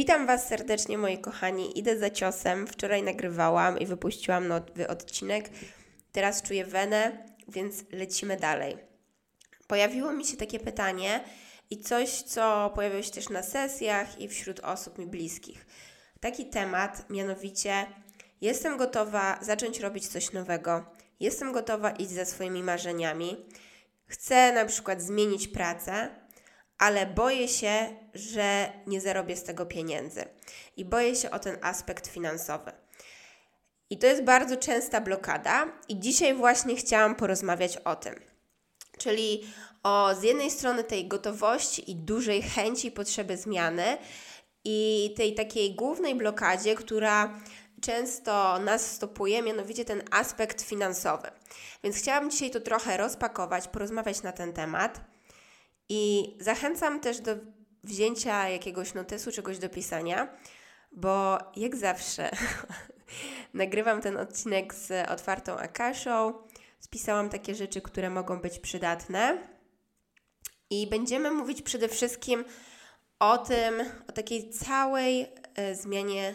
Witam Was serdecznie, moi kochani. Idę za ciosem. Wczoraj nagrywałam i wypuściłam nowy odcinek. Teraz czuję wenę, więc lecimy dalej. Pojawiło mi się takie pytanie i coś, co pojawiło się też na sesjach i wśród osób mi bliskich. Taki temat, mianowicie jestem gotowa zacząć robić coś nowego. Jestem gotowa iść za swoimi marzeniami. Chcę na przykład zmienić pracę, ale boję się, że nie zarobię z tego pieniędzy. I boję się o ten aspekt finansowy. I to jest bardzo częsta blokada, i dzisiaj właśnie chciałam porozmawiać o tym. Czyli o z jednej strony tej gotowości i dużej chęci i potrzeby zmiany, i tej takiej głównej blokadzie, która często nas stopuje, mianowicie ten aspekt finansowy. Więc chciałam dzisiaj to trochę rozpakować, porozmawiać na ten temat. I zachęcam też do wzięcia jakiegoś notesu, czegoś do pisania, bo jak zawsze nagrywam ten odcinek z otwartą Akaszą, spisałam takie rzeczy, które mogą być przydatne. I będziemy mówić przede wszystkim o tym, o takiej całej y, zmianie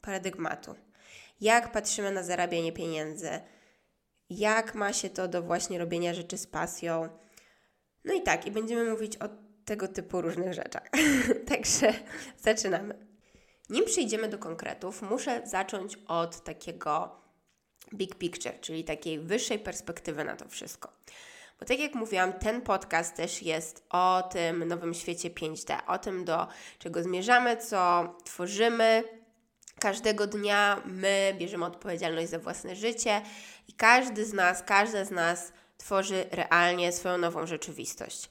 paradygmatu. Jak patrzymy na zarabianie pieniędzy, jak ma się to do właśnie robienia rzeczy z pasją no i tak, i będziemy mówić o tego typu różnych rzeczach. Także zaczynamy. Nim przejdziemy do konkretów, muszę zacząć od takiego big picture, czyli takiej wyższej perspektywy na to wszystko. Bo tak jak mówiłam, ten podcast też jest o tym nowym świecie 5D, o tym, do czego zmierzamy, co tworzymy. Każdego dnia my bierzemy odpowiedzialność za własne życie i każdy z nas, każda z nas tworzy realnie swoją nową rzeczywistość.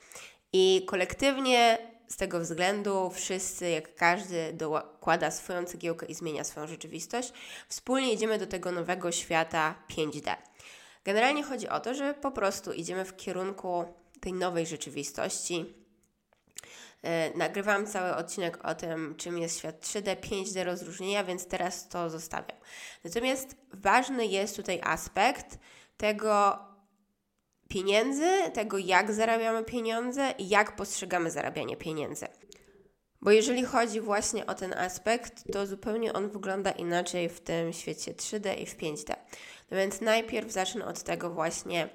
I kolektywnie z tego względu wszyscy, jak każdy, dokłada swoją cegiełkę i zmienia swoją rzeczywistość, wspólnie idziemy do tego nowego świata 5D. Generalnie chodzi o to, że po prostu idziemy w kierunku tej nowej rzeczywistości. Yy, nagrywam cały odcinek o tym, czym jest świat 3D, 5D rozróżnienia, więc teraz to zostawiam. Natomiast ważny jest tutaj aspekt tego, pieniędzy, tego jak zarabiamy pieniądze i jak postrzegamy zarabianie pieniędzy. Bo jeżeli chodzi właśnie o ten aspekt, to zupełnie on wygląda inaczej w tym świecie 3D i w 5D. No więc najpierw zacznę od tego właśnie,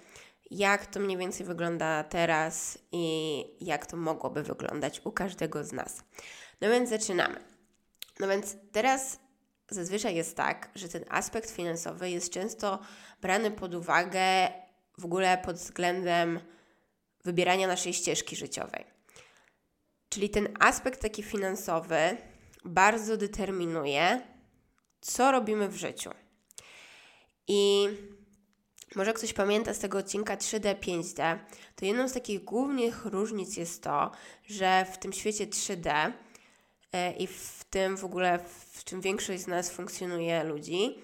jak to mniej więcej wygląda teraz i jak to mogłoby wyglądać u każdego z nas. No więc zaczynamy. No więc teraz zazwyczaj jest tak, że ten aspekt finansowy jest często brany pod uwagę w ogóle pod względem wybierania naszej ścieżki życiowej. Czyli ten aspekt taki finansowy bardzo determinuje, co robimy w życiu. I może ktoś pamięta z tego odcinka 3D, 5D, to jedną z takich głównych różnic jest to, że w tym świecie 3D e, i w tym w ogóle, w czym większość z nas funkcjonuje ludzi,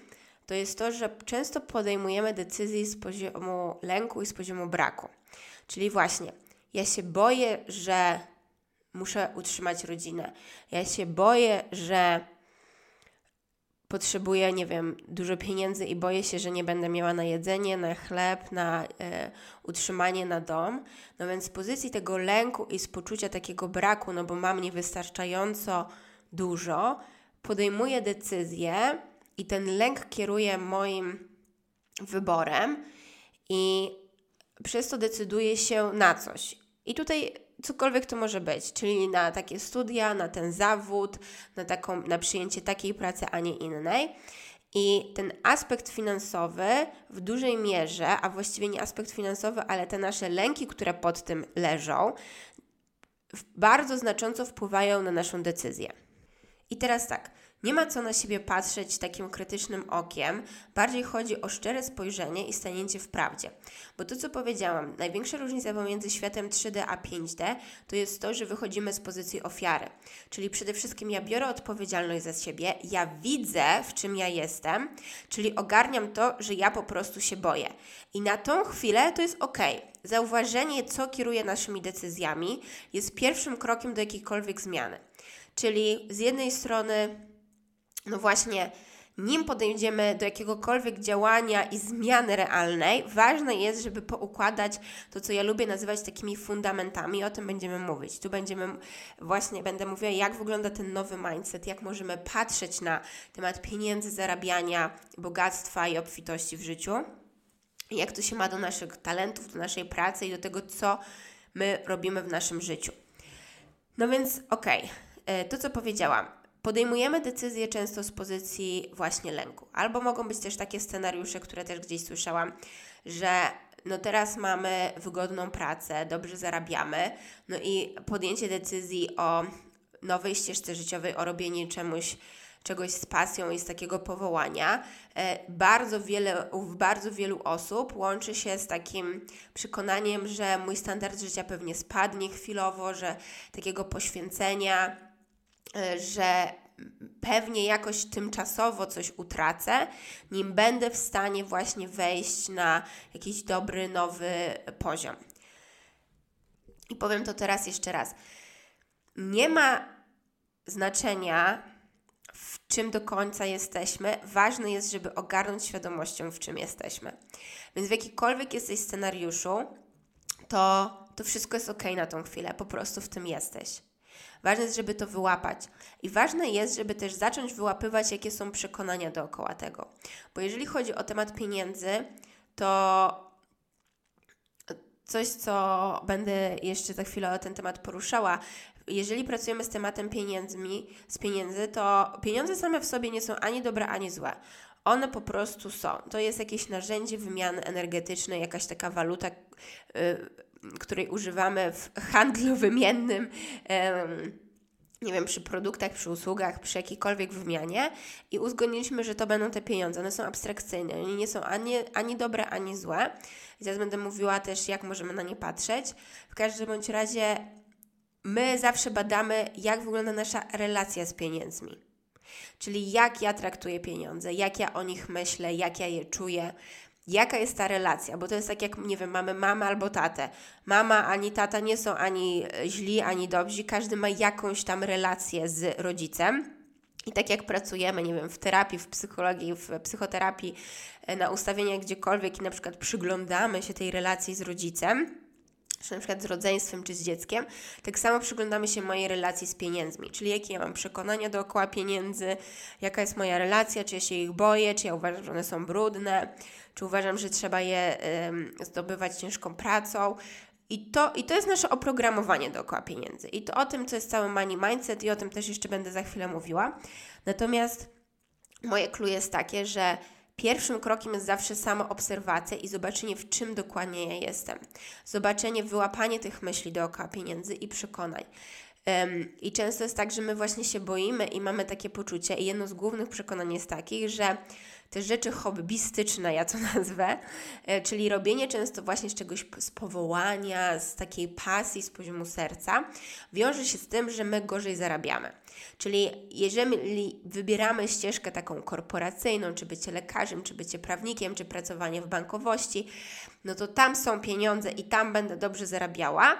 to jest to, że często podejmujemy decyzje z poziomu lęku i z poziomu braku. Czyli właśnie, ja się boję, że muszę utrzymać rodzinę. Ja się boję, że potrzebuję, nie wiem, dużo pieniędzy i boję się, że nie będę miała na jedzenie, na chleb, na e, utrzymanie, na dom. No więc z pozycji tego lęku i z poczucia takiego braku, no bo mam niewystarczająco dużo, podejmuję decyzję, i ten lęk kieruje moim wyborem i przez to decyduję się na coś. I tutaj cokolwiek to może być, czyli na takie studia, na ten zawód, na, taką, na przyjęcie takiej pracy, a nie innej. I ten aspekt finansowy w dużej mierze, a właściwie nie aspekt finansowy, ale te nasze lęki, które pod tym leżą, bardzo znacząco wpływają na naszą decyzję. I teraz tak, Nie ma co na siebie patrzeć takim krytycznym okiem, bardziej chodzi o szczere spojrzenie i stanięcie w prawdzie. Bo to, co powiedziałam, największa różnica pomiędzy światem 3D a 5D to jest to, że wychodzimy z pozycji ofiary. Czyli przede wszystkim ja biorę odpowiedzialność za siebie, ja widzę, w czym ja jestem, czyli ogarniam to, że ja po prostu się boję. I na tą chwilę to jest ok. Zauważenie, co kieruje naszymi decyzjami, jest pierwszym krokiem do jakiejkolwiek zmiany. Czyli z jednej strony no właśnie, nim podejdziemy do jakiegokolwiek działania i zmiany realnej, ważne jest, żeby poukładać to, co ja lubię nazywać takimi fundamentami. O tym będziemy mówić. Tu będziemy, właśnie będę mówiła, jak wygląda ten nowy mindset, jak możemy patrzeć na temat pieniędzy, zarabiania, bogactwa i obfitości w życiu. Jak to się ma do naszych talentów, do naszej pracy i do tego, co my robimy w naszym życiu. No więc, okej, okay. E, to co powiedziałam podejmujemy decyzje często z pozycji właśnie lęku. Albo mogą być też takie scenariusze, które też gdzieś słyszałam, że no teraz mamy wygodną pracę, dobrze zarabiamy, no i podjęcie decyzji o nowej ścieżce życiowej, o robieniu czemuś, czegoś z pasją i z takiego powołania, e, bardzo wiele, u bardzo wielu osób łączy się z takim przekonaniem, że mój standard życia pewnie spadnie chwilowo, że takiego poświęcenia, że pewnie jakoś tymczasowo coś utracę, nim będę w stanie właśnie wejść na jakiś dobry, nowy poziom. I powiem to teraz jeszcze raz. Nie ma znaczenia, w czym do końca jesteśmy. Ważne jest, żeby ogarnąć świadomością, w czym jesteśmy. Więc w jakikolwiek jesteś scenariuszu, to, to wszystko jest ok na tą chwilę, po prostu w tym jesteś. Ważne jest, żeby to wyłapać. I ważne jest, żeby też zacząć wyłapywać, jakie są przekonania dookoła tego. Bo jeżeli chodzi o temat pieniędzy, to coś, co będę jeszcze za chwilę o ten temat poruszała. Jeżeli pracujemy z tematem pieniędzmi, z pieniędzy, to pieniądze same w sobie nie są ani dobre, ani złe. One po prostu są. To jest jakieś narzędzie wymiany energetycznej, jakaś taka waluta. Której używamy w handlu wymiennym, nie wiem, przy produktach, przy usługach, przy jakiejkolwiek wymianie i uzgodniliśmy, że to będą te pieniądze. One są abstrakcyjne, one nie są ani, ani dobre, ani złe. Zaraz będę mówiła też, jak możemy na nie patrzeć. W każdym bądź razie my zawsze badamy, jak wygląda nasza relacja z pieniędzmi. Czyli jak ja traktuję pieniądze, jak ja o nich myślę, jak ja je czuję, jaka jest ta relacja, bo to jest tak jak, nie wiem, mamy mamę albo tatę. Mama ani tata nie są ani e, źli, ani dobrzy, każdy ma jakąś tam relację z rodzicem. I tak jak pracujemy, nie wiem, w terapii, w psychologii, w psychoterapii, e, na ustawieniach gdziekolwiek i na przykład przyglądamy się tej relacji z rodzicem, czy na przykład z rodzeństwem, czy z dzieckiem, tak samo przyglądamy się mojej relacji z pieniędzmi, czyli jakie ja mam przekonania dookoła pieniędzy, jaka jest moja relacja, czy ja się ich boję, czy ja uważam, że one są brudne, czy uważam, że trzeba je zdobywać ciężką pracą. I to, I to jest nasze oprogramowanie dookoła pieniędzy. I to o tym, co jest cały money mindset i o tym też jeszcze będę za chwilę mówiła. Natomiast moje clue jest takie, że Pierwszym krokiem jest zawsze sama obserwacja i zobaczenie, w czym dokładnie ja jestem. Zobaczenie, wyłapanie tych myśli dookoła pieniędzy i przekonań. Um, I często jest tak, że my właśnie się boimy i mamy takie poczucie, i jedno z głównych przekonań jest takich, że te rzeczy hobbystyczne, ja to nazwę, e, czyli robienie często właśnie z czegoś z powołania, z takiej pasji, z poziomu serca, wiąże się z tym, że my gorzej zarabiamy. Czyli jeżeli wybieramy ścieżkę taką korporacyjną, czy bycie lekarzem, czy bycie prawnikiem, czy pracowanie w bankowości, no to tam są pieniądze i tam będę dobrze zarabiała.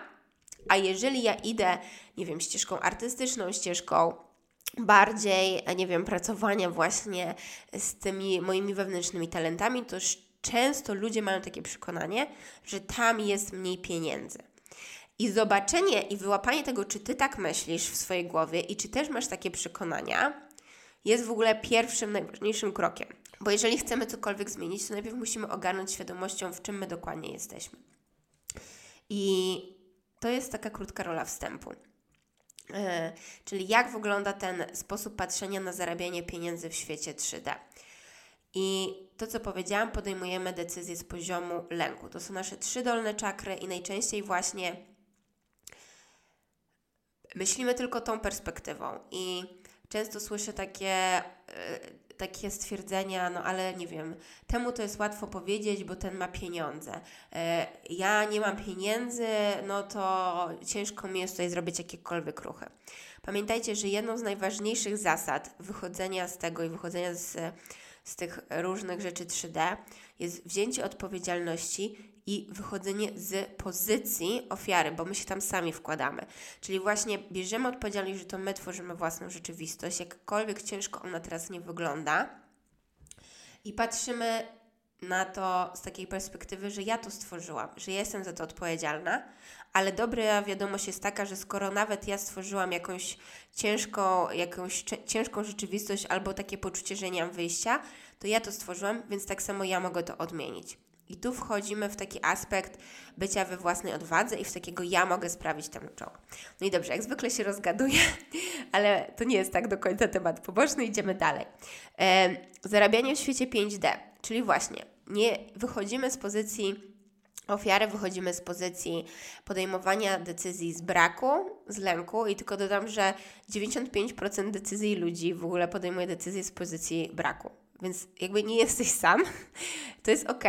A jeżeli ja idę, nie wiem, ścieżką artystyczną, ścieżką bardziej, nie wiem, pracowania właśnie z tymi moimi wewnętrznymi talentami, to często ludzie mają takie przekonanie, że tam jest mniej pieniędzy. I zobaczenie i wyłapanie tego, czy ty tak myślisz w swojej głowie i czy też masz takie przekonania, jest w ogóle pierwszym, najważniejszym krokiem. Bo jeżeli chcemy cokolwiek zmienić, to najpierw musimy ogarnąć świadomością, w czym my dokładnie jesteśmy. I to jest taka krótka rola wstępu. Yy, czyli jak wygląda ten sposób patrzenia na zarabianie pieniędzy w świecie 3D. I to, co powiedziałam, podejmujemy decyzje z poziomu lęku. To są nasze trzy dolne czakry i najczęściej właśnie myślimy tylko tą perspektywą. I często słyszę takie, y, takie stwierdzenia, no ale nie wiem, temu to jest łatwo powiedzieć, bo ten ma pieniądze. Y, ja nie mam pieniędzy, no to ciężko mi jest tutaj zrobić jakiekolwiek ruchy. Pamiętajcie, że jedną z najważniejszych zasad wychodzenia z tego i wychodzenia z, z tych różnych rzeczy 3D jest wzięcie odpowiedzialności i wychodzenie z pozycji ofiary, bo my się tam sami wkładamy. Czyli właśnie bierzemy odpowiedzialność, że to my tworzymy własną rzeczywistość, jakkolwiek ciężko ona teraz nie wygląda, i patrzymy na to z takiej perspektywy, że ja to stworzyłam, że ja jestem za to odpowiedzialna, ale dobra wiadomość jest taka, że skoro nawet ja stworzyłam jakąś ciężką, jakąś ciężką rzeczywistość albo takie poczucie, że nie mam wyjścia, to ja to stworzyłam, więc tak samo ja mogę to odmienić. I tu wchodzimy w taki aspekt bycia we własnej odwadze i w takiego ja mogę sprawić temu czoło. No i dobrze, jak zwykle się rozgaduję, ale to nie jest tak do końca temat poboczny, idziemy dalej. Zarabianie w świecie 5D, czyli właśnie nie wychodzimy z pozycji ofiary, wychodzimy z pozycji podejmowania decyzji z braku, z lęku i tylko dodam, że 95% decyzji ludzi w ogóle podejmuje decyzje z pozycji braku. Więc jakby nie jesteś sam, to jest ok,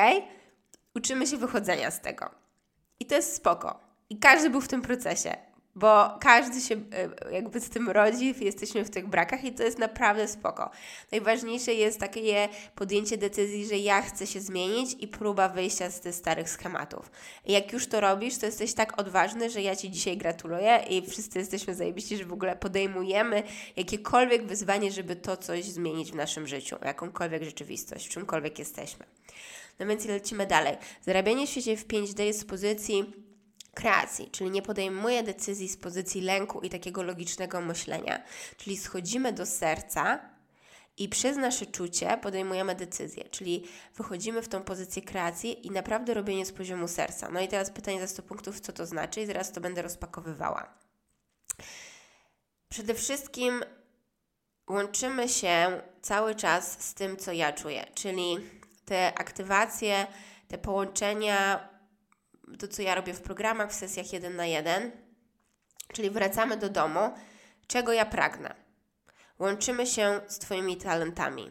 uczymy się wychodzenia z tego. I to jest spoko. I każdy był w tym procesie, bo każdy się e, jakby z tym rodzi, jesteśmy w tych brakach i to jest naprawdę spoko. Najważniejsze jest takie podjęcie decyzji, że ja chcę się zmienić i próba wyjścia z tych starych schematów. I jak już to robisz, to jesteś tak odważny, że ja Ci dzisiaj gratuluję i wszyscy jesteśmy zajebiści, że w ogóle podejmujemy jakiekolwiek wyzwanie, żeby to coś zmienić w naszym życiu, jakąkolwiek rzeczywistość, w czymkolwiek jesteśmy. No więc lecimy dalej. Zarabianie w świecie w 5D jest z pozycji kreacji, czyli nie podejmuję decyzji z pozycji lęku i takiego logicznego myślenia. Czyli schodzimy do serca i przez nasze czucie podejmujemy decyzję, czyli wychodzimy w tą pozycję kreacji i naprawdę robienie z poziomu serca. No i teraz pytanie za 100 punktów, co to znaczy i zaraz to będę rozpakowywała. Przede wszystkim łączymy się cały czas z tym, co ja czuję, czyli te aktywacje, te połączenia, to co ja robię w programach, w sesjach jeden na jeden, czyli wracamy do domu, czego ja pragnę. Łączymy się z Twoimi talentami.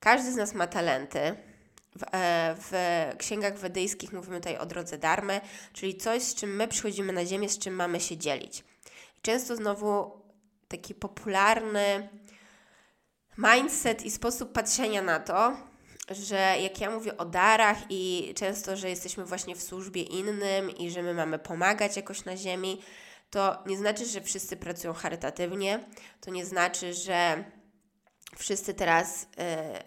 Każdy z nas ma talenty. W, e, w księgach wedyjskich mówimy tutaj o drodze darmy, czyli coś, z czym my przychodzimy na ziemię, z czym mamy się dzielić. Często znowu taki popularny mindset i sposób patrzenia na to że jak ja mówię o darach i często, że jesteśmy właśnie w służbie innym i że my mamy pomagać jakoś na ziemi, to nie znaczy, że wszyscy pracują charytatywnie, to nie znaczy, że wszyscy teraz, e,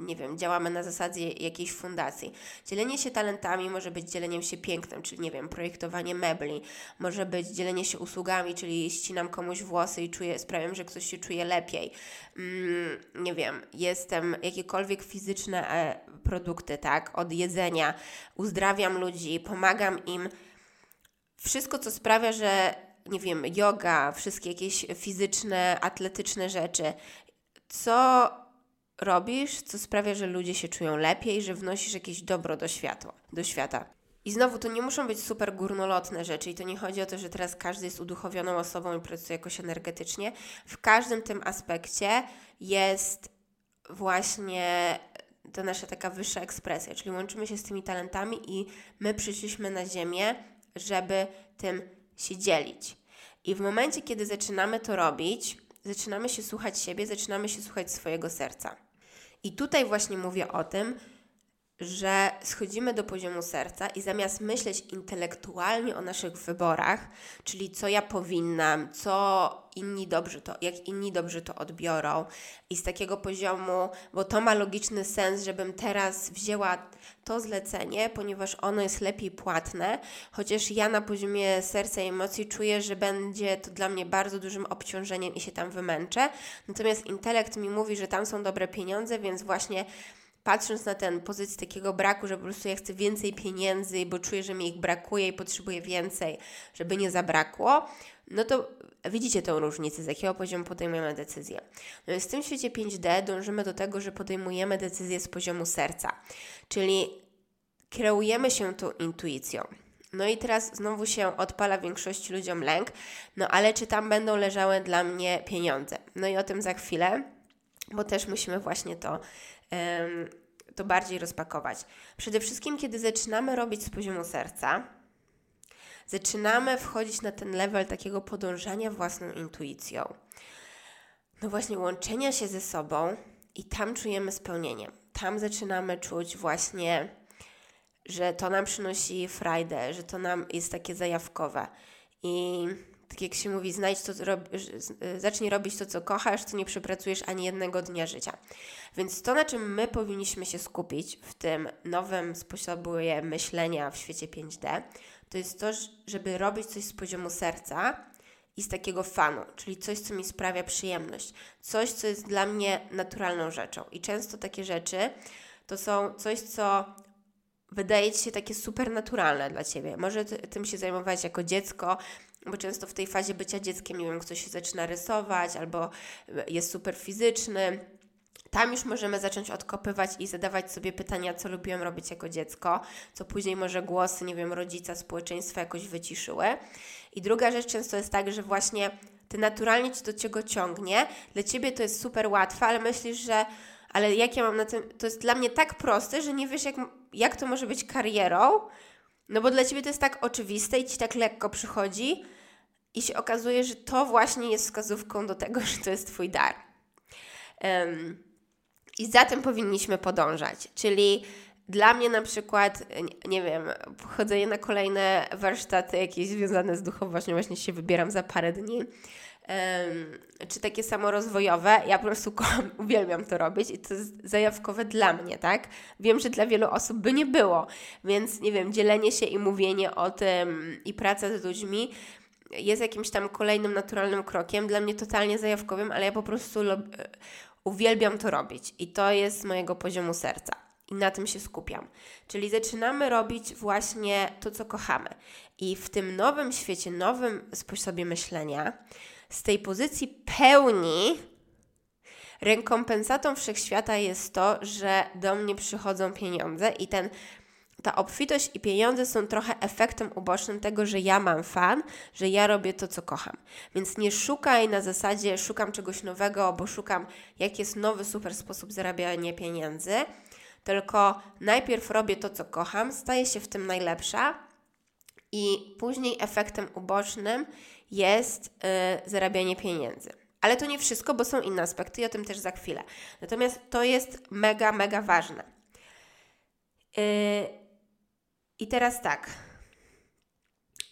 nie wiem, działamy na zasadzie jakiejś fundacji. Dzielenie się talentami może być dzieleniem się pięknem, czyli, nie wiem, projektowanie mebli, może być dzielenie się usługami, czyli ścinam komuś włosy i czuję, sprawiam, że ktoś się czuje lepiej. Mm, nie wiem, jestem jakiekolwiek fizyczne e, produkty, tak, od jedzenia, uzdrawiam ludzi, pomagam im. Wszystko, co sprawia, że nie wiem, yoga, wszystkie jakieś fizyczne, atletyczne rzeczy co robisz, co sprawia, że ludzie się czują lepiej, że wnosisz jakieś dobro do światła, do świata. I znowu, to nie muszą być super górnolotne rzeczy i to nie chodzi o to, że teraz każdy jest uduchowioną osobą i pracuje jakoś energetycznie. W każdym tym aspekcie jest właśnie to nasza taka wyższa ekspresja, czyli łączymy się z tymi talentami i my przyszliśmy na ziemię, żeby tym się dzielić. I w momencie, kiedy zaczynamy to robić, zaczynamy się słuchać siebie, zaczynamy się słuchać swojego serca. I tutaj właśnie mówię o tym, że schodzimy do poziomu serca i zamiast myśleć intelektualnie o naszych wyborach, czyli co ja powinnam, co inni dobrze to, jak inni dobrze to odbiorą i z takiego poziomu, bo to ma logiczny sens, żebym teraz wzięła to zlecenie, ponieważ ono jest lepiej płatne, chociaż ja na poziomie serca i emocji czuję, że będzie to dla mnie bardzo dużym obciążeniem i się tam wymęczę. Natomiast intelekt mi mówi, że tam są dobre pieniądze, więc właśnie patrząc na ten pozycję takiego braku, że po prostu ja chcę więcej pieniędzy, bo czuję, że mi ich brakuje i potrzebuję więcej, żeby nie zabrakło, no to widzicie tą różnicę, z jakiego poziomu podejmujemy decyzję. No więc w tym świecie 5D dążymy do tego, że podejmujemy decyzję z poziomu serca, czyli kreujemy się tą intuicją. No i teraz znowu się odpala większości ludziom lęk, no ale czy tam będą leżały dla mnie pieniądze? No i o tym za chwilę, bo też musimy właśnie to, to bardziej rozpakować. Przede wszystkim, kiedy zaczynamy robić z poziomu serca, zaczynamy wchodzić na ten level takiego podążania własną intuicją. No właśnie, łączenia się ze sobą i tam czujemy spełnienie. Tam zaczynamy czuć właśnie, że to nam przynosi frajdę, że to nam jest takie zajawkowe. I tak jak się mówi, znajdź to, rob, zacznij robić to, co kochasz, to nie przepracujesz ani jednego dnia życia. Więc to, na czym my powinniśmy się skupić w tym nowym sposobie myślenia w świecie 5D, to jest to, żeby robić coś z poziomu serca i z takiego fanu, czyli coś, co mi sprawia przyjemność, coś, co jest dla mnie naturalną rzeczą. I często takie rzeczy to są coś, co wydaje ci się takie super naturalne dla ciebie. Może ty, tym się zajmować jako dziecko, bo często w tej fazie bycia dzieckiem, nie wiem, ktoś się zaczyna rysować albo jest super fizyczny tam już możemy zacząć odkopywać i zadawać sobie pytania, co lubiłem robić jako dziecko, co później może głosy, nie wiem, rodzica, społeczeństwa jakoś wyciszyły. I druga rzecz często jest tak, że właśnie ty naturalnie ci do czego ciągnie, dla ciebie to jest super łatwe, ale myślisz, że ale jak ja mam na tym, to jest dla mnie tak proste, że nie wiesz, jak, jak to może być karierą, no bo dla ciebie to jest tak oczywiste i ci tak lekko przychodzi, i się okazuje, że to właśnie jest wskazówką do tego, że to jest twój dar. Um, i za tym powinniśmy podążać. Czyli dla mnie na przykład, nie wiem, chodzenie na kolejne warsztaty jakieś związane z duchowością, właśnie się wybieram za parę dni, czy takie samorozwojowe, ja po prostu kocham, uwielbiam to robić i to jest zajawkowe dla mnie, tak? Wiem, że dla wielu osób by nie było, więc nie wiem, dzielenie się i mówienie o tym i praca z ludźmi jest jakimś tam kolejnym naturalnym krokiem, dla mnie totalnie zajawkowym, ale ja po prostu Uwielbiam to robić i to jest mojego poziomu serca. I na tym się skupiam. Czyli zaczynamy robić właśnie to, co kochamy. I w tym nowym świecie, nowym sposobie myślenia, z tej pozycji pełni, rekompensatą wszechświata jest to, że do mnie przychodzą pieniądze i ten ta obfitość i pieniądze są trochę efektem ubocznym tego, że ja mam fan, że ja robię to, co kocham. Więc nie szukaj na zasadzie, szukam czegoś nowego, bo szukam, jaki jest nowy, super sposób zarabiania pieniędzy, tylko najpierw robię to, co kocham, staję się w tym najlepsza i później efektem ubocznym jest yy, zarabianie pieniędzy. Ale to nie wszystko, bo są inne aspekty i o tym też za chwilę. Natomiast to jest mega, mega ważne. Yy, i teraz tak.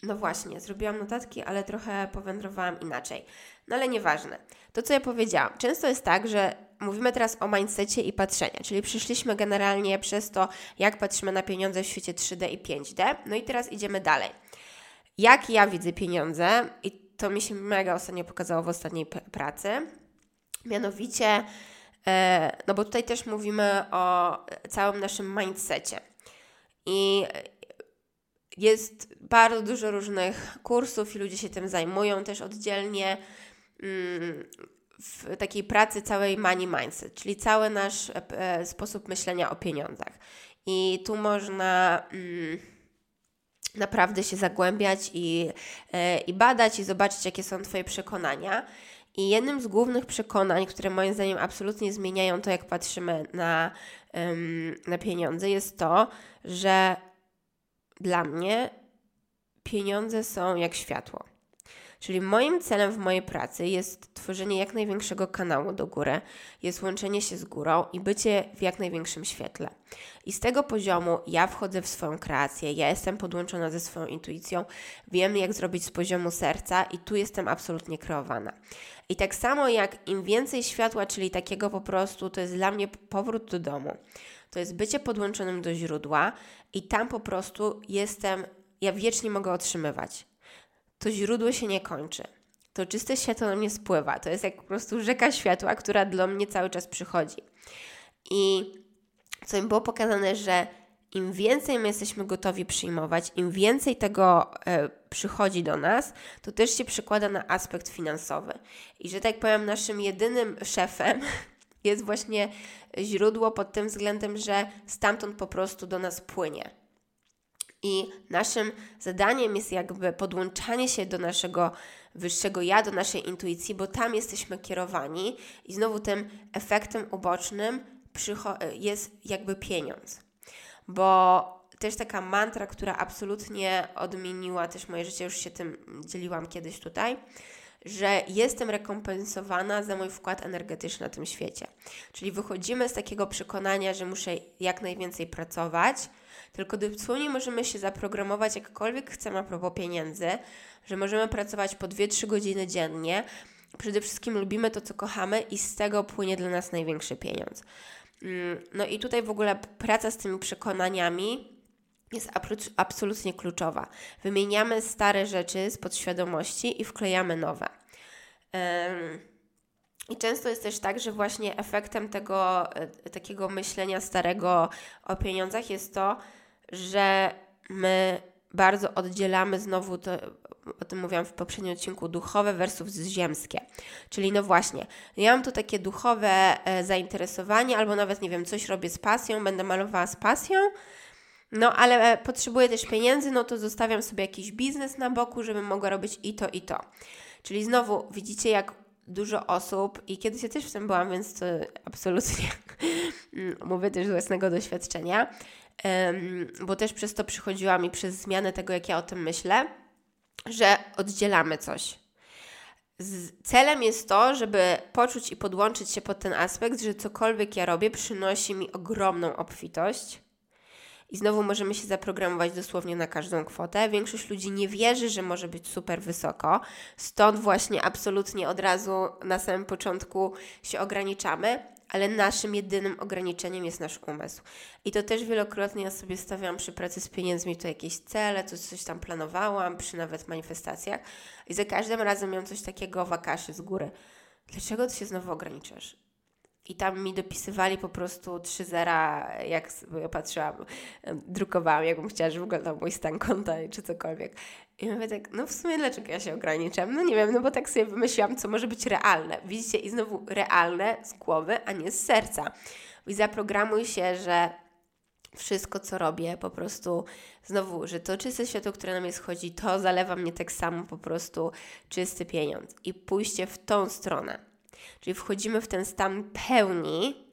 No właśnie, zrobiłam notatki, ale trochę powędrowałam inaczej. No ale nieważne. To, co ja powiedziałam. Często jest tak, że mówimy teraz o mindsetie i patrzenia, czyli przyszliśmy generalnie przez to, jak patrzymy na pieniądze w świecie 3D i 5D. No i teraz idziemy dalej. Jak ja widzę pieniądze, i to mi się mega ostatnio pokazało w ostatniej pracy, mianowicie, e, no bo tutaj też mówimy o całym naszym mindsetie. I jest bardzo dużo różnych kursów i ludzie się tym zajmują też oddzielnie mm, w takiej pracy całej money mindset, czyli cały nasz e, sposób myślenia o pieniądzach. I tu można mm, naprawdę się zagłębiać i, e, i badać i zobaczyć, jakie są Twoje przekonania. I jednym z głównych przekonań, które moim zdaniem absolutnie zmieniają to, jak patrzymy na, na pieniądze, jest to, że dla mnie pieniądze są jak światło. Czyli moim celem w mojej pracy jest tworzenie jak największego kanału do góry, jest łączenie się z górą i bycie w jak największym świetle. I z tego poziomu ja wchodzę w swoją kreację, ja jestem podłączona ze swoją intuicją, wiem jak zrobić z poziomu serca i tu jestem absolutnie kreowana. I tak samo jak im więcej światła, czyli takiego po prostu, to jest dla mnie powrót do domu to jest bycie podłączonym do źródła i tam po prostu jestem, ja wiecznie mogę otrzymywać. To źródło się nie kończy. To czyste światło na mnie spływa. To jest jak po prostu rzeka światła, która do mnie cały czas przychodzi. I co mi było pokazane, że im więcej my jesteśmy gotowi przyjmować, im więcej tego e, przychodzi do nas, to też się przekłada na aspekt finansowy. I że tak powiem, naszym jedynym szefem jest właśnie źródło pod tym względem, że stamtąd po prostu do nas płynie. I naszym zadaniem jest jakby podłączanie się do naszego wyższego ja, do naszej intuicji, bo tam jesteśmy kierowani i znowu tym efektem ubocznym jest jakby pieniądz. Bo też taka mantra, która absolutnie odmieniła też moje życie, już się tym dzieliłam kiedyś tutaj, że jestem rekompensowana za mój wkład energetyczny na tym świecie. Czyli wychodzimy z takiego przekonania, że muszę jak najwięcej pracować, tylko dosłownie możemy się zaprogramować jakkolwiek chcemy a propos pieniędzy, że możemy pracować po 2-3 godziny dziennie. Przede wszystkim lubimy to, co kochamy, i z tego płynie dla nas największy pieniądz. Mm, no i tutaj w ogóle praca z tymi przekonaniami jest absolutnie kluczowa. Wymieniamy stare rzeczy z podświadomości i wklejamy nowe. I często jest też tak, że właśnie efektem tego e, takiego myślenia starego o pieniądzach jest to, że my bardzo oddzielamy znowu to, o tym mówiłam w poprzednim odcinku, duchowe versus ziemskie. Czyli no właśnie, ja mam tu takie duchowe e, zainteresowanie, albo nawet nie wiem, coś robię z pasją, będę malowała z pasją, no ale e, potrzebuję też pieniędzy, no to zostawiam sobie jakiś biznes na boku, żebym mogła robić i to, i to. Czyli znowu widzicie, jak dużo osób, i kiedyś ja też w tym byłam, więc to absolutnie mówię też z własnego doświadczenia, bo też przez to przychodziłam i przez zmianę tego, jak ja o tym myślę, że oddzielamy coś. Celem jest to, żeby poczuć i podłączyć się pod ten aspekt, że cokolwiek ja robię przynosi mi ogromną obfitość. I znowu możemy się zaprogramować dosłownie na każdą kwotę. Większość ludzi nie wierzy, że może być super wysoko, stąd właśnie absolutnie od razu na samym początku się ograniczamy, ale naszym jedynym ograniczeniem jest nasz umysł. I to też wielokrotnie ja sobie stawiam przy pracy z pieniędzmi to jakieś cele, to coś tam planowałam, przy nawet manifestacjach i za każdym razem miałam coś takiego w akaszy z góry. Dlaczego ty się znowu ograniczasz? I tam mi dopisywali po prostu trzy zera, jak ja patrzyłam, drukowałam, jakbym chciała, żeby wyglądał mój stan konta czy cokolwiek. I mówię tak, no w sumie dlaczego ja się ograniczam? No nie wiem, no bo tak sobie wymyśliłam, co może być realne. Widzicie? I znowu realne z głowy, a nie z serca. I zaprogramuj się, że wszystko, co robię, po prostu znowu, że to czyste światło, które na mnie schodzi, to zalewa mnie tak samo po prostu czysty pieniądz. I pójście w tą stronę. Czyli wchodzimy w ten stan pełni,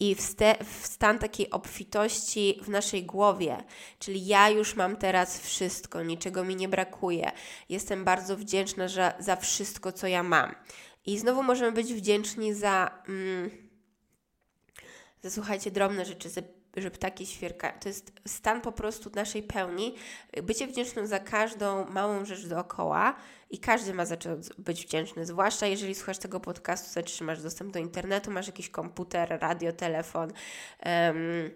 i w, ste, w stan takiej obfitości w naszej głowie. Czyli ja już mam teraz wszystko, niczego mi nie brakuje. Jestem bardzo wdzięczna za, za wszystko, co ja mam. I znowu możemy być wdzięczni za, mm, za słuchajcie, drobne rzeczy, za że ptaki świerkają. To jest stan po prostu naszej pełni. Bycie wdzięcznym za każdą małą rzecz dookoła i każdy ma zacząć być wdzięczny, zwłaszcza jeżeli słuchasz tego podcastu, znaczy, że masz dostęp do internetu, masz jakiś komputer, radio, telefon, um,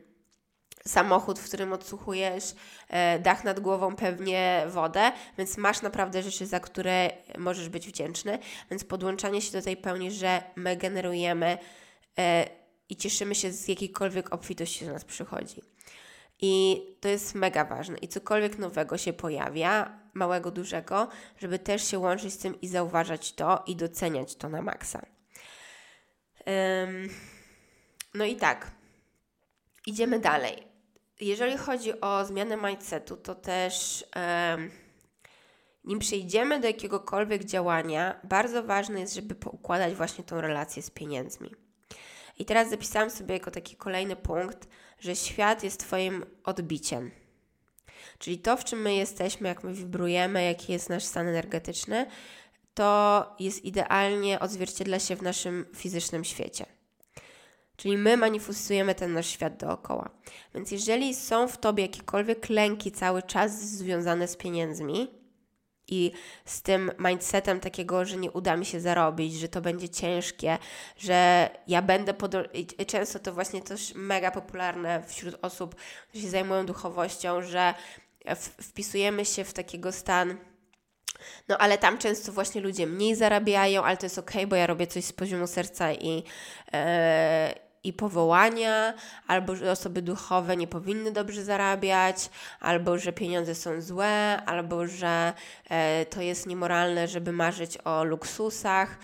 samochód, w którym odsłuchujesz, e, dach nad głową, pewnie wodę, więc masz naprawdę rzeczy, za które możesz być wdzięczny, więc podłączanie się do tej pełni, że my generujemy e, i cieszymy się z jakiejkolwiek obfitości do nas przychodzi. I to jest mega ważne. I cokolwiek nowego się pojawia, małego, dużego, żeby też się łączyć z tym i zauważać to i doceniać to na maksa. Um, no i tak, idziemy dalej. Jeżeli chodzi o zmianę mindsetu, to też um, nim przejdziemy do jakiegokolwiek działania, bardzo ważne jest, żeby poukładać właśnie tą relację z pieniędzmi. I teraz zapisałam sobie jako taki kolejny punkt, że świat jest Twoim odbiciem. Czyli to, w czym my jesteśmy, jak my wibrujemy, jaki jest nasz stan energetyczny, to jest idealnie odzwierciedla się w naszym fizycznym świecie. Czyli my manifestujemy ten nasz świat dookoła. Więc jeżeli są w tobie jakiekolwiek lęki cały czas związane z pieniędzmi, i z tym mindsetem takiego, że nie uda mi się zarobić, że to będzie ciężkie, że ja będę podążać. Często to właśnie też mega popularne wśród osób, które się zajmują duchowością, że wpisujemy się w takiego stan. No, ale tam często właśnie ludzie mniej zarabiają, ale to jest ok, bo ja robię coś z poziomu serca i, yy, i powołania, albo że osoby duchowe nie powinny dobrze zarabiać, albo że pieniądze są złe, albo że e, to jest niemoralne, żeby marzyć o luksusach.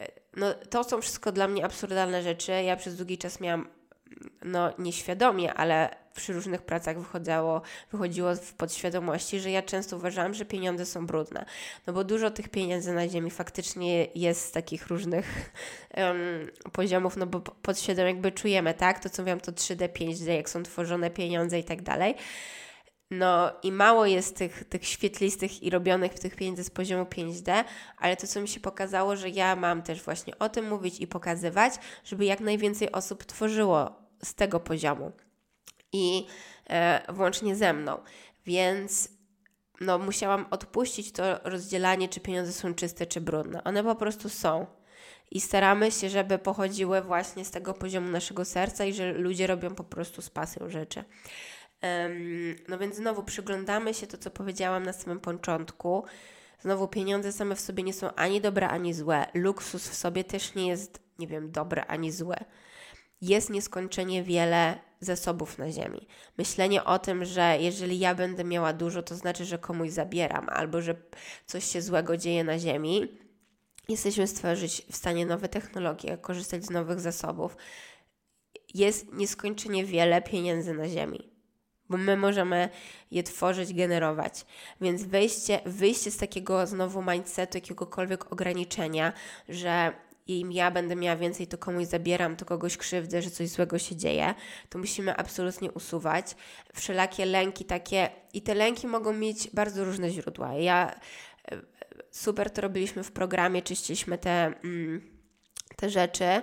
E, no, to są wszystko dla mnie absurdalne rzeczy. Ja przez długi czas miałam no nieświadomie, ale przy różnych pracach wychodziło, wychodziło w podświadomości, że ja często uważałam, że pieniądze są brudne. No bo dużo tych pieniędzy na ziemi faktycznie jest z takich różnych um, poziomów, no bo podświadomie jakby czujemy, tak? To co mówiłam, to 3D, 5D, jak są tworzone pieniądze i tak dalej. No i mało jest tych, tych świetlistych i robionych tych pieniędzy z poziomu 5D, ale to, co mi się pokazało, że ja mam też właśnie o tym mówić i pokazywać, żeby jak najwięcej osób tworzyło z tego poziomu i e, włącznie ze mną. Więc no, musiałam odpuścić to rozdzielanie, czy pieniądze są czyste, czy brudne. One po prostu są. I staramy się, żeby pochodziły właśnie z tego poziomu naszego serca i że ludzie robią po prostu z pasją rzeczy. No więc znowu przyglądamy się to, co powiedziałam na samym początku. Znowu pieniądze same w sobie nie są ani dobre, ani złe. Luksus w sobie też nie jest, nie wiem, dobre ani złe. Jest nieskończenie wiele zasobów na ziemi. Myślenie o tym, że jeżeli ja będę miała dużo, to znaczy, że komuś zabieram, albo że coś się złego dzieje na ziemi. Jesteśmy stworzyć w stanie nowe technologie, korzystać z nowych zasobów. Jest nieskończenie wiele pieniędzy na ziemi bo my możemy je tworzyć, generować. Więc wyjście, wyjście z takiego znowu mindsetu, jakiegokolwiek ograniczenia, że im ja będę miała więcej, to komuś zabieram, to kogoś krzywdzę, że coś złego się dzieje, to musimy absolutnie usuwać. Wszelakie lęki takie, i te lęki mogą mieć bardzo różne źródła. Ja e, super to robiliśmy w programie, czyściliśmy te, mm, te rzeczy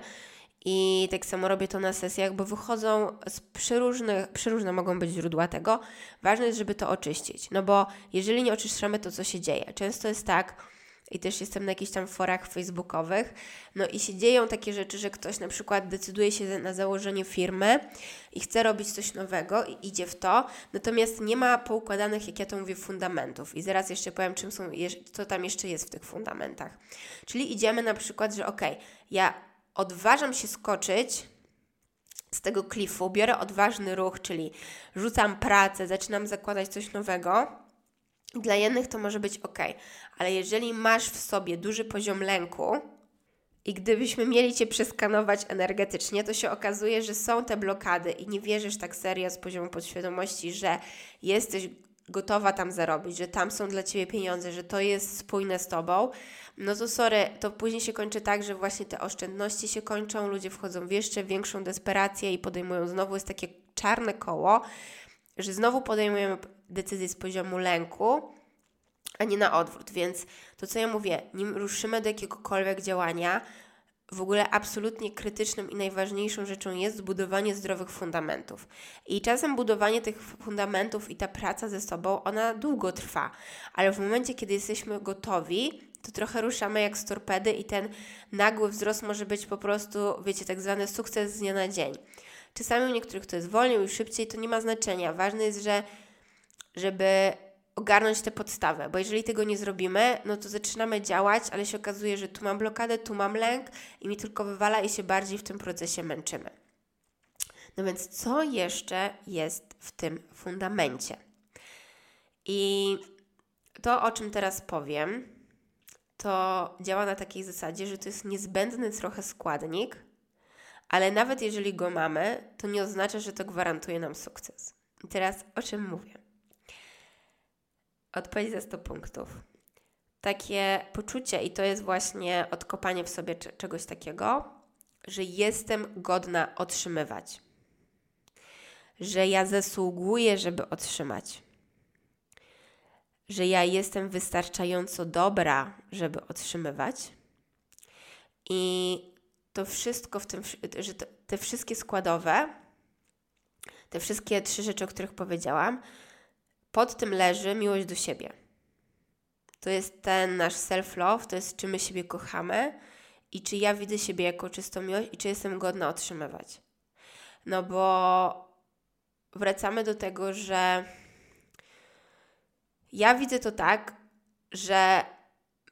i tak samo robię to na sesjach, bo wychodzą z przeróżnych, przeróżne mogą być źródła tego. Ważne jest, żeby to oczyścić. No bo jeżeli nie oczyszczamy, to co się dzieje? Często jest tak, i też jestem na jakichś tam forach facebookowych, no i się dzieją takie rzeczy, że ktoś na przykład decyduje się na założenie firmy i chce robić coś nowego i idzie w to, natomiast nie ma poukładanych, jak ja to mówię, fundamentów. I zaraz jeszcze powiem, czym są, co tam jeszcze jest w tych fundamentach. Czyli idziemy na przykład, że ok, ja odważam się skoczyć z tego klifu, biorę odważny ruch, czyli rzucam pracę, zaczynam zakładać coś nowego. Dla jednych to może być ok, ale jeżeli masz w sobie duży poziom lęku i gdybyśmy mieli Cię przeskanować energetycznie, to się okazuje, że są te blokady i nie wierzysz tak serio z poziomu podświadomości, że jesteś gotowa tam zarobić, że tam są dla Ciebie pieniądze, że to jest spójne z Tobą, no to sorry, to później się kończy tak, że właśnie te oszczędności się kończą, ludzie wchodzą w jeszcze większą desperację i podejmują znowu, jest takie czarne koło, że znowu podejmujemy decyzję z poziomu lęku, a nie na odwrót. Więc to, co ja mówię, nim ruszymy do jakiegokolwiek działania, w ogóle absolutnie krytycznym i najważniejszą rzeczą jest zbudowanie zdrowych fundamentów. I czasem budowanie tych fundamentów i ta praca ze sobą, ona długo trwa, ale w momencie, kiedy jesteśmy gotowi, to trochę ruszamy jak z torpedy i ten nagły wzrost może być po prostu, wiecie, tak zwany sukces z dnia na dzień. Czasami u niektórych to jest wolniej i szybciej, to nie ma znaczenia. Ważne jest, że żeby ogarnąć tę podstawę, bo jeżeli tego nie zrobimy, no to zaczynamy działać, ale się okazuje, że tu mam blokadę, tu mam lęk i mi tylko wywala i się bardziej w tym procesie męczymy. No więc co jeszcze jest w tym fundamencie? I to, o czym teraz powiem, to działa na takiej zasadzie, że to jest niezbędny trochę składnik, ale nawet jeżeli go mamy, to nie oznacza, że to gwarantuje nam sukces. I teraz o czym mówię? Odpowiedź za 100 punktów. Takie poczucie, i to jest właśnie odkopanie w sobie czegoś takiego, że jestem godna otrzymywać, że ja zasługuję, żeby otrzymać, że ja jestem wystarczająco dobra, żeby otrzymywać. I to wszystko w tym, że te wszystkie składowe, te wszystkie trzy rzeczy, o których powiedziałam, pod tym leży miłość do siebie. To jest ten nasz self-love, to jest czy my siebie kochamy i czy ja widzę siebie jako czystą miłość i czy jestem godna otrzymywać. No bo wracamy do tego, że ja widzę to tak, że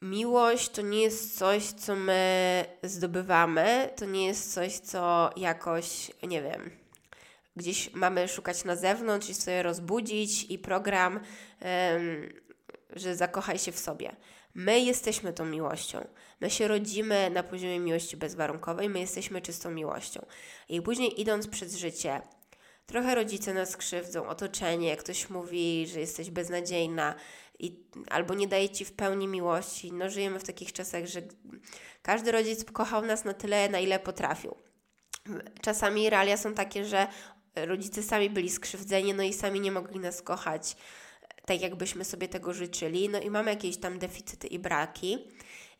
miłość to nie jest coś, co my zdobywamy, to nie jest coś, co jakoś, nie wiem, gdzieś mamy szukać na zewnątrz i sobie rozbudzić i program, że zakochaj się w sobie. My jesteśmy tą miłością. My się rodzimy na poziomie miłości bezwarunkowej, my jesteśmy czystą miłością. I później idąc przez życie, trochę rodzice nas krzywdzą, otoczenie, ktoś mówi, że jesteś beznadziejna i, albo nie daje ci w pełni miłości. No, żyjemy w takich czasach, że każdy rodzic kochał nas na tyle, na ile potrafił. Czasami realia są takie, że rodzice sami byli skrzywdzeni, no i sami nie mogli nas kochać tak, jakbyśmy sobie tego życzyli. No i mamy jakieś tam deficyty i braki.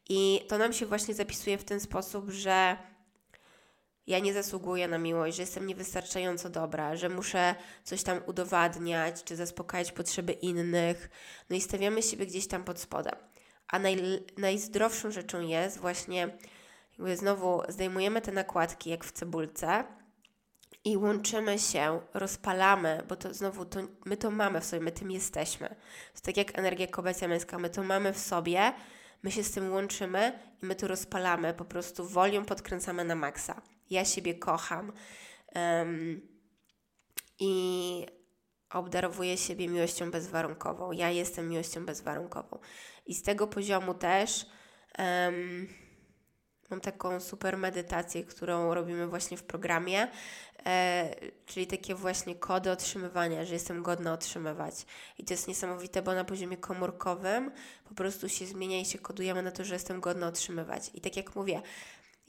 I to nam się właśnie zapisuje w ten sposób, że ja nie zasługuję na miłość, że jestem niewystarczająco dobra, że muszę coś tam udowadniać, czy zaspokajać potrzeby innych. No i stawiamy siebie gdzieś tam pod spodem. A naj, najzdrowszą rzeczą jest właśnie, jakby znowu zdejmujemy te nakładki jak w cebulce i łączymy się, rozpalamy, bo to znowu to, my to mamy w sobie, my tym jesteśmy. To tak jak energia kobieca męska, my to mamy w sobie, my się z tym łączymy i my to rozpalamy, po prostu wolią podkręcamy na maksa. Ja siebie kocham um, i obdarowuję siebie miłością bezwarunkową. Ja jestem miłością bezwarunkową. I z tego poziomu też um, mam taką super medytację, którą robimy właśnie w programie, e, czyli takie właśnie kody otrzymywania, że jestem godna otrzymywać. I to jest niesamowite, bo na poziomie komórkowym po prostu się zmienia i się kodujemy na to, że jestem godna otrzymywać. I tak jak mówię,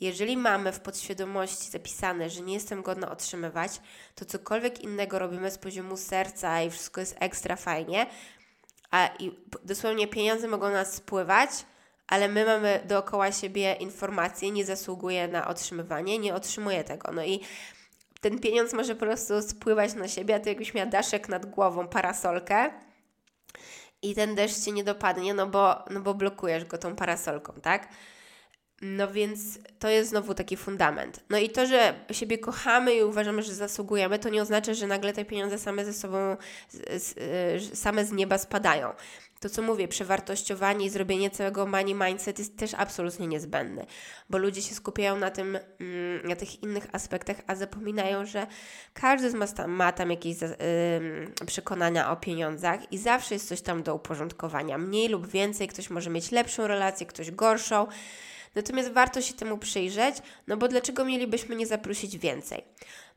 jeżeli mamy w podświadomości zapisane, że nie jestem godna otrzymywać, to cokolwiek innego robimy z poziomu serca i wszystko jest ekstra fajnie, a i dosłownie pieniądze mogą nas spływać, ale my mamy dookoła siebie informacje, nie zasługuje na otrzymywanie, nie otrzymuje tego. No i ten pieniądz może po prostu spływać na siebie, a ty jakbyś miała daszek nad głową, parasolkę i ten deszcz cię nie dopadnie, no bo, no bo blokujesz go tą parasolką, tak? No więc to jest znowu taki fundament. No i to, że siebie kochamy i uważamy, że zasługujemy, to nie oznacza, że nagle te pieniądze same ze sobą, same z nieba spadają. To, co mówię, przewartościowanie i zrobienie całego money mindset jest też absolutnie niezbędne, bo ludzie się skupiają na tym, mm, na tych innych aspektach, a zapominają, że każdy z nas ma tam jakieś przekonania o pieniądzach i zawsze jest coś tam do uporządkowania. Mniej lub więcej, ktoś może mieć lepszą relację, ktoś gorszą. Natomiast warto się temu przyjrzeć, no bo dlaczego mielibyśmy nie zaprosić więcej?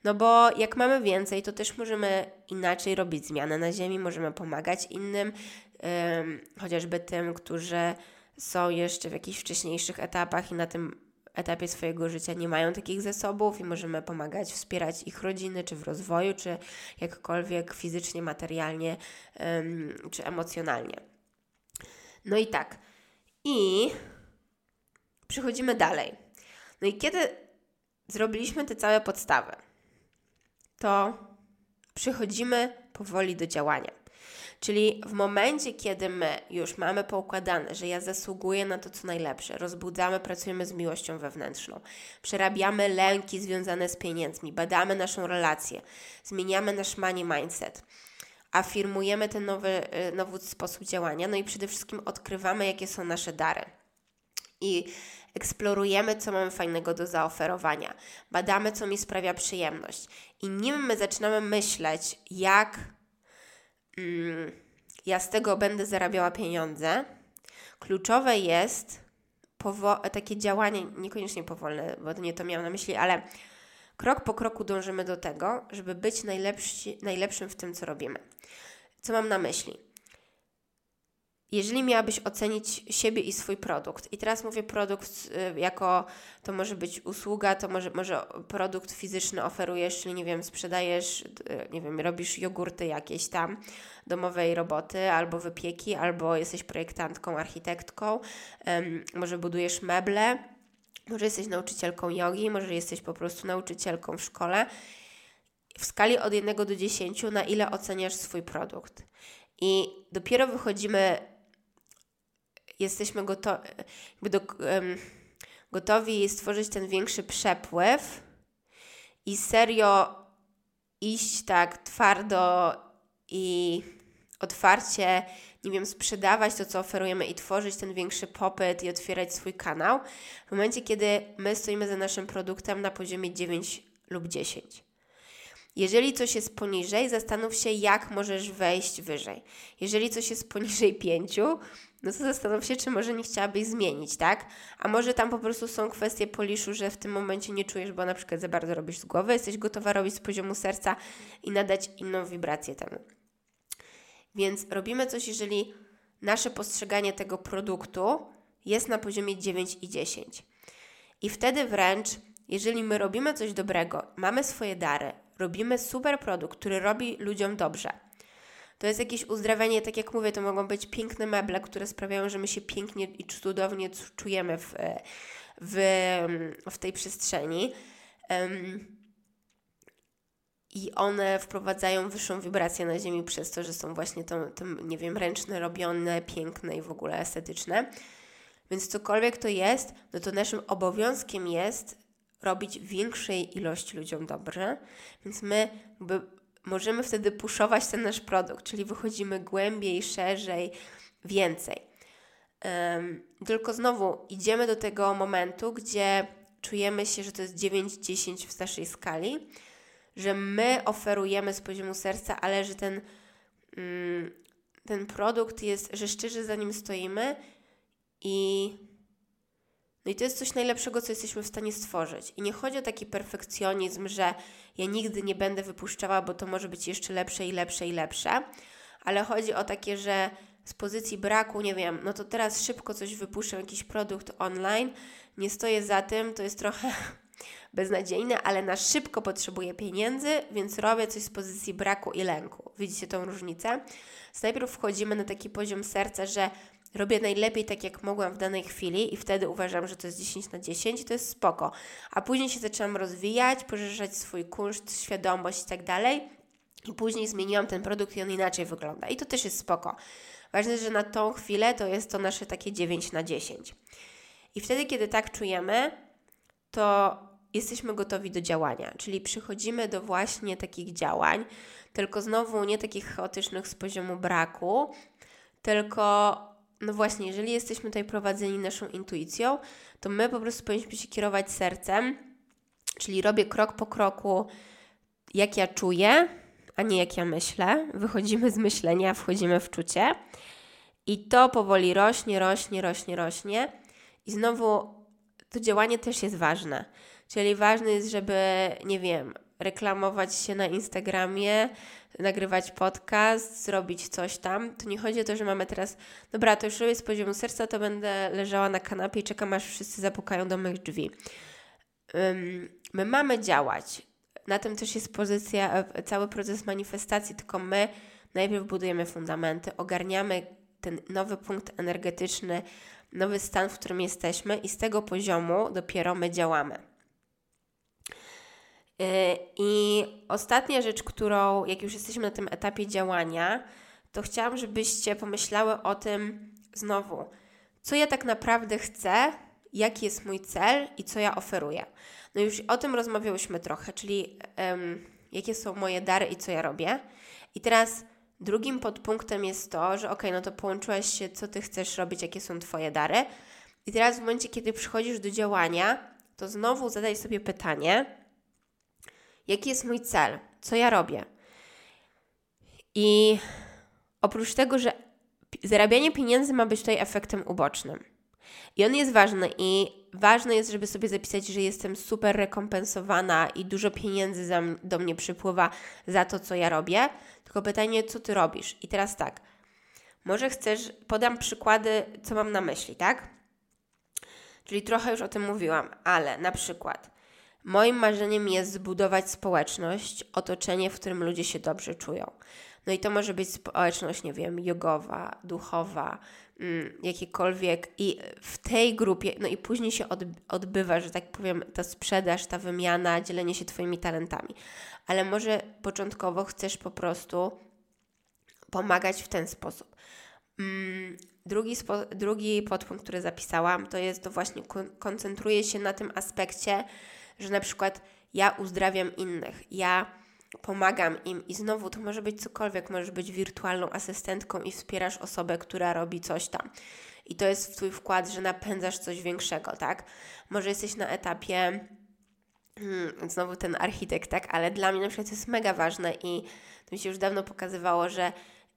No bo jak mamy więcej, to też możemy inaczej robić zmiany na Ziemi, możemy pomagać innym, chociażby tym, którzy są jeszcze w jakichś wcześniejszych etapach i na tym etapie swojego życia nie mają takich zasobów i możemy pomagać, wspierać ich rodziny, czy w rozwoju, czy jakkolwiek fizycznie, materialnie, czy emocjonalnie. No i tak. I Przechodzimy dalej. No i kiedy zrobiliśmy te całe podstawy, to przechodzimy powoli do działania. Czyli w momencie, kiedy my już mamy poukładane, że ja zasługuję na to, co najlepsze, rozbudzamy, pracujemy z miłością wewnętrzną, przerabiamy lęki związane z pieniędzmi, badamy naszą relację, zmieniamy nasz money mindset, afirmujemy ten nowy, y, nowy sposób działania, no i przede wszystkim odkrywamy, jakie są nasze dary. I eksplorujemy, co mamy fajnego do zaoferowania, badamy, co mi sprawia przyjemność. I nim my zaczynamy myśleć, jak ja z tego będę zarabiała pieniądze, kluczowe jest takie działanie, niekoniecznie powolne, bo nie to miałam na myśli, ale krok po kroku dążymy do tego, żeby być najlepsi, najlepszym w tym, co robimy. Co mam na myśli? Jeżeli miałabyś ocenić siebie i swój produkt, i teraz mówię produkt y, jako to może być usługa, to może, może produkt fizyczny oferujesz, czyli nie wiem, sprzedajesz, y, nie wiem, robisz jogurty jakieś tam, domowej roboty, albo wypieki, albo jesteś projektantką, architektką, um, może budujesz meble, może jesteś nauczycielką jogi, może jesteś po prostu nauczycielką w szkole. W skali od 1 do 10, na ile oceniasz swój produkt. I dopiero wychodzimy jesteśmy goto do, um, gotowi stworzyć ten większy przepływ i serio iść tak twardo i otwarcie, nie wiem, sprzedawać to, co oferujemy i tworzyć ten większy popyt i otwierać swój kanał, w momencie, kiedy my stoimy za naszym produktem na poziomie 9 lub 10. Jeżeli coś jest poniżej, zastanów się, jak możesz wejść wyżej. Jeżeli coś jest poniżej pięciu, no to zastanów się, czy może nie chciałabyś zmienić, tak? A może tam po prostu są kwestie poliszu, że w tym momencie nie czujesz, bo na przykład za bardzo robisz z głowy, jesteś gotowa robić z poziomu serca i nadać inną wibrację temu. Więc robimy coś, jeżeli nasze postrzeganie tego produktu jest na poziomie 9 i 10. I wtedy wręcz, jeżeli my robimy coś dobrego, mamy swoje dary, robimy super produkt, który robi ludziom dobrze, to jest jakieś uzdrawianie, tak jak mówię, to mogą być piękne meble, które sprawiają, że my się pięknie i cudownie czujemy w, w, w tej przestrzeni. Um, i one wprowadzają wyższą wibrację na Ziemi przez to, że są właśnie to, to, nie wiem, ręczne, robione, piękne i w ogóle estetyczne. Więc cokolwiek to jest, no to naszym obowiązkiem jest robić większej ilości ludziom dobrze, więc my jakby możemy wtedy puszować ten nasz produkt, czyli wychodzimy głębiej, szerzej, więcej. Um, tylko znowu idziemy do tego momentu, gdzie czujemy się, że to jest 9-10 w naszej skali, że my oferujemy z poziomu serca, ale że ten, mm, ten produkt jest, że szczerze za nim stoimy i no i to jest coś najlepszego, co jesteśmy w stanie stworzyć. I nie chodzi o taki perfekcjonizm, że ja nigdy nie będę wypuszczała, bo to może być jeszcze lepsze i lepsze i lepsze, ale chodzi o takie, że z pozycji braku, nie wiem, no to teraz szybko coś wypuszczę, jakiś produkt online, nie stoję za tym, to jest trochę beznadziejne, ale na szybko potrzebuję pieniędzy, więc robię coś z pozycji braku i lęku. Widzicie tą różnicę? Najpierw wchodzimy na taki poziom serca, że robię najlepiej tak, jak mogłam w danej chwili i wtedy uważam, że to jest 10 na 10 i to jest spoko. A później się zaczęłam rozwijać, poszerzać swój kunszt, świadomość i tak dalej i później zmieniłam ten produkt i on inaczej wygląda. I to też jest spoko. Ważne, że na tą chwilę to jest to nasze takie 9 na 10. I wtedy, kiedy tak czujemy, to jesteśmy gotowi do działania, czyli przychodzimy do właśnie takich działań, tylko znowu nie takich chaotycznych z poziomu braku, tylko no właśnie, jeżeli jesteśmy tutaj prowadzeni naszą intuicją, to my po prostu powinniśmy się kierować sercem, czyli robię krok po kroku, jak ja czuję, a nie jak ja myślę. Wychodzimy z myślenia, wchodzimy w czucie. I to powoli rośnie, rośnie, rośnie, rośnie. I znowu to działanie też jest ważne. Czyli ważne jest, żeby, nie wiem, reklamować się na Instagramie, nagrywać podcast, zrobić coś tam. To nie chodzi o to, że mamy teraz, dobra, to już robię z poziomu serca, to będę leżała na kanapie i czekam, aż wszyscy zapukają do moich drzwi. My mamy działać. Na tym też jest pozycja, cały proces manifestacji, tylko my najpierw budujemy fundamenty, ogarniamy ten nowy punkt energetyczny, nowy stan, w którym jesteśmy i z tego poziomu dopiero my działamy. Y, I ostatnia rzecz, którą, jak już jesteśmy na tym etapie działania, to chciałam, żebyście pomyślały o tym znowu, co ja tak naprawdę chcę, jaki jest mój cel i co ja oferuję. No już o tym rozmawiałyśmy trochę, czyli um, jakie są moje dary i co ja robię. I teraz drugim podpunktem jest to, że ok, no to połączyłaś się, co ty chcesz robić, jakie są twoje dary. I teraz w momencie, kiedy przychodzisz do działania, to znowu zadaj sobie pytanie, jaki jest mój cel, co ja robię. I oprócz tego, że zarabianie pieniędzy ma być tutaj efektem ubocznym. I on jest ważny i ważne jest, żeby sobie zapisać, że jestem super rekompensowana i dużo pieniędzy do mnie przypływa za to, co ja robię. Tylko pytanie, co ty robisz? I teraz tak, może chcesz, podam przykłady, co mam na myśli, tak? Czyli trochę już o tym mówiłam, ale na przykład Moim marzeniem jest zbudować społeczność, otoczenie, w którym ludzie się dobrze czują. No i to może być społeczność, nie wiem, jogowa, duchowa, mm, jakiekolwiek. I w tej grupie, no i później się odbywa, że tak powiem, ta sprzedaż, ta wymiana, dzielenie się Twoimi talentami. Ale może początkowo chcesz po prostu pomagać w ten sposób. Mm, drugi, drugi podpunkt, który zapisałam, to jest to właśnie koncentruje się na tym aspekcie, że na przykład ja uzdrawiam innych, ja pomagam im i znowu to może być cokolwiek, możesz być wirtualną asystentką i wspierasz osobę, która robi coś tam. I to jest Twój wkład, że napędzasz coś większego, tak? Może jesteś na etapie hmm, znowu ten architekt, tak, ale dla mnie na przykład to jest mega ważne i to mi się już dawno pokazywało, że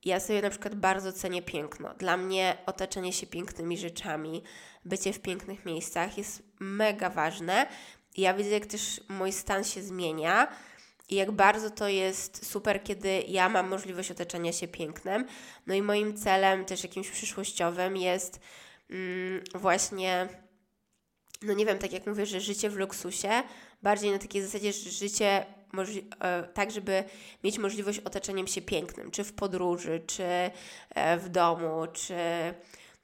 ja sobie na przykład bardzo cenię piękno. Dla mnie otoczenie się pięknymi rzeczami, bycie w pięknych miejscach jest mega ważne. I ja widzę, jak też mój stan się zmienia i jak bardzo to jest super, kiedy ja mam możliwość otoczenia się pięknem. No i moim celem też jakimś przyszłościowym jest mm, właśnie, no nie wiem, tak jak mówię, że życie w luksusie, bardziej na takiej zasadzie, że życie e, tak, żeby mieć możliwość otoczeniem się pięknym, czy w podróży, czy e, w domu, czy.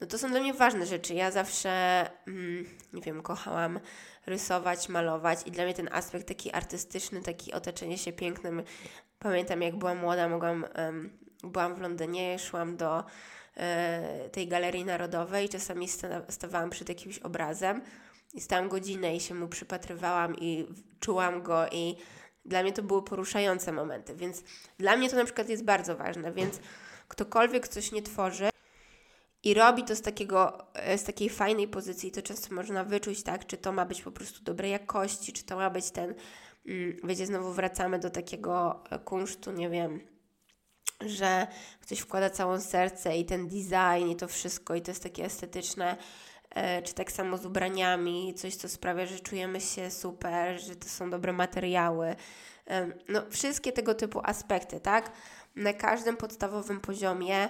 No to są dla mnie ważne rzeczy. Ja zawsze, mm, nie wiem, kochałam rysować, malować i dla mnie ten aspekt taki artystyczny, taki otoczenie się pięknym. Pamiętam, jak byłam młoda, mogłam, um, byłam w Londynie, szłam do e, tej Galerii Narodowej i czasami stawałam przed jakimś obrazem i stałam godzinę i się mu przypatrywałam i czułam go i dla mnie to były poruszające momenty, więc dla mnie to na przykład jest bardzo ważne, więc ktokolwiek coś nie tworzy i robi to z, takiego, e, z takiej fajnej pozycji, to często można wyczuć, tak, czy to ma być po prostu dobrej jakości, czy to ma być ten, mm, wiecie, znowu wracamy do takiego e, kunsztu, nie wiem, że ktoś wkłada całą serce i ten design i to wszystko i to jest takie estetyczne, E, czy tak samo z ubraniami, coś, co sprawia, że czujemy się super, że to są dobre materiały. No, wszystkie tego typu aspekty, tak? Na każdym podstawowym poziomie,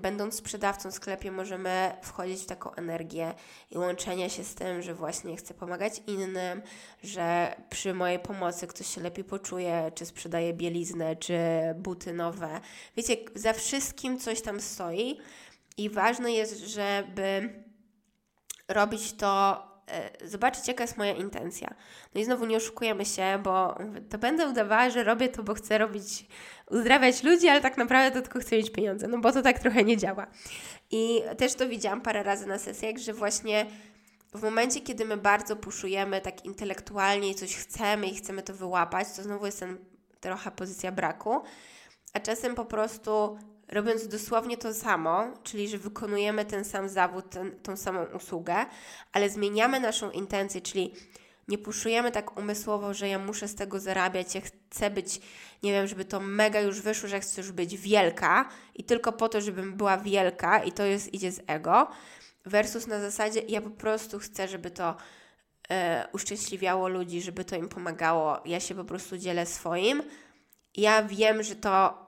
będąc sprzedawcą w sklepie, możemy wchodzić w taką energię i łączenie się z tym, że właśnie chcę pomagać innym, że przy mojej pomocy ktoś się lepiej poczuje, czy sprzedaje bieliznę, czy buty nowe. Wiecie, za wszystkim coś tam stoi i ważne jest, żeby robić to, zobaczyć jaka jest moja intencja. No i znowu nie oszukujemy się, bo to będę udawała, że robię to, bo chcę robić, uzdrawiać ludzi, ale tak naprawdę to tylko chcę mieć pieniądze, no bo to tak trochę nie działa. I też to widziałam parę razy na sesjach, że właśnie w momencie, kiedy my bardzo puszujemy tak intelektualnie i coś chcemy i chcemy to wyłapać, to znowu jest ten trochę pozycja braku, a czasem po prostu robiąc dosłownie to samo, czyli że wykonujemy ten sam zawód, ten, tą samą usługę, ale zmieniamy naszą intencję, czyli nie puszujemy tak umysłowo, że ja muszę z tego zarabiać, ja chcę być, nie wiem, żeby to mega już wyszło, że chcę już być wielka i tylko po to, żebym była wielka i to jest, idzie z ego, versus na zasadzie ja po prostu chcę, żeby to e, uszczęśliwiało ludzi, żeby to im pomagało, ja się po prostu dzielę swoim. Ja wiem, że to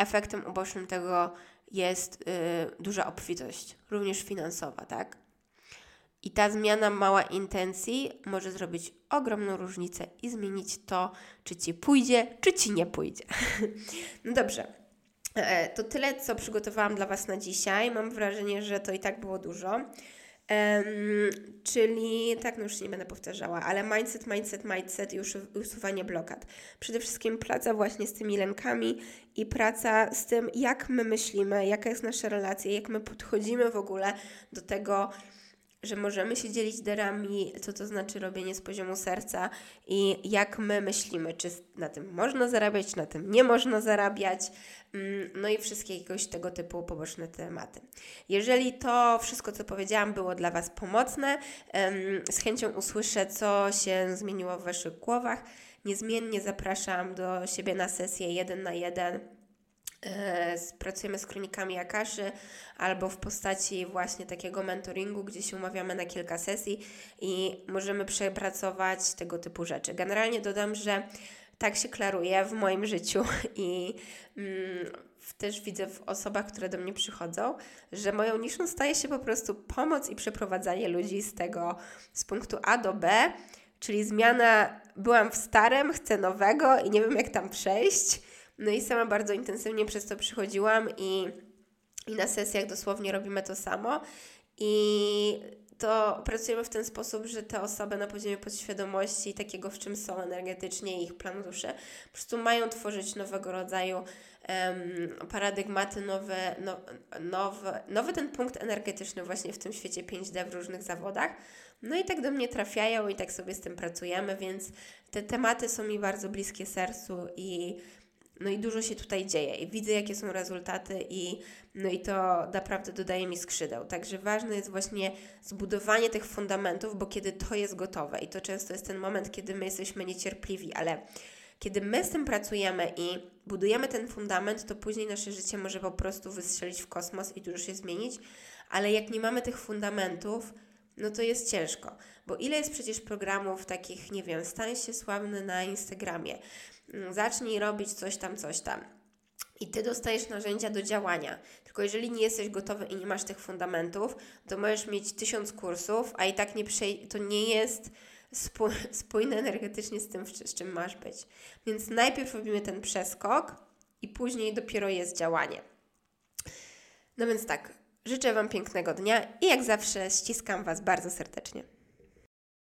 efektem ubocznym tego jest y, duża obfitość, również finansowa, tak? I ta zmiana mała intencji może zrobić ogromną różnicę i zmienić to, czy ci pójdzie, czy ci nie pójdzie. no dobrze. E, to tyle, co przygotowałam dla Was na dzisiaj. Mam wrażenie, że to i tak było dużo. Um, czyli, tak, no już nie będę powtarzała, ale mindset, mindset, mindset i usuwanie blokad. Przede wszystkim praca właśnie z tymi lękami i praca z tym, jak my myślimy, jaka jest nasza relacja, jak my podchodzimy w ogóle do tego, że możemy się dzielić darami, co to znaczy robienie z poziomu serca i jak my myślimy, czy na tym można zarabiać, czy na tym nie można zarabiać, mm, no i wszystkie jakiegoś tego typu poboczne tematy. Jeżeli to wszystko, co powiedziałam, było dla Was pomocne, z chęcią usłyszę, co się zmieniło w Waszych głowach. Niezmiennie zapraszam do siebie na sesję jeden na jeden pracujemy z kronikami Akaszy albo w postaci właśnie takiego mentoringu, gdzie się umawiamy na kilka sesji i możemy przepracować tego typu rzeczy. Generalnie dodam, że tak się klaruje w moim życiu i mm, też widzę w osobach, które do mnie przychodzą, że moją niszą staje się po prostu pomoc i przeprowadzanie ludzi z tego, z punktu A do B, czyli zmiana, byłam w starym, chcę nowego i nie wiem jak tam przejść no i sama bardzo intensywnie przez to przychodziłam i, i na sesjach dosłownie robimy to samo. I to pracujemy w ten sposób, że te osoby na poziomie podświadomości, takiego w czym są energetycznie, ich plan duszy, po prostu mają tworzyć nowego rodzaju um, paradygmaty, nowe, no, nowe, nowy ten punkt energetyczny właśnie w tym świecie 5D w różnych zawodach. No i tak do mnie trafiają i tak sobie z tym pracujemy, więc te tematy są mi bardzo bliskie sercu i No i dużo się tutaj dzieje i widzę, jakie są rezultaty, i, no i to naprawdę dodaje mi skrzydeł. Także ważne jest właśnie zbudowanie tych fundamentów, bo kiedy to jest gotowe, i to często jest ten moment, kiedy my jesteśmy niecierpliwi, ale kiedy my z tym pracujemy i budujemy ten fundament, to później nasze życie może po prostu wystrzelić w kosmos i dużo się zmienić, ale jak nie mamy tych fundamentów, no to jest ciężko. Bo ile jest przecież programów takich, nie wiem, stań się sławny na Instagramie, mm, zacznij robić coś tam, coś tam. I ty dostajesz narzędzia do działania. Tylko jeżeli nie jesteś gotowy i nie masz tych fundamentów, to możesz mieć tysiąc kursów, a i tak nie przej- to nie jest spójne energetycznie z tym, z czym masz być. Więc najpierw robimy ten przeskok i później dopiero jest działanie. No więc tak, życzę Wam pięknego dnia i jak zawsze ściskam Was bardzo serdecznie.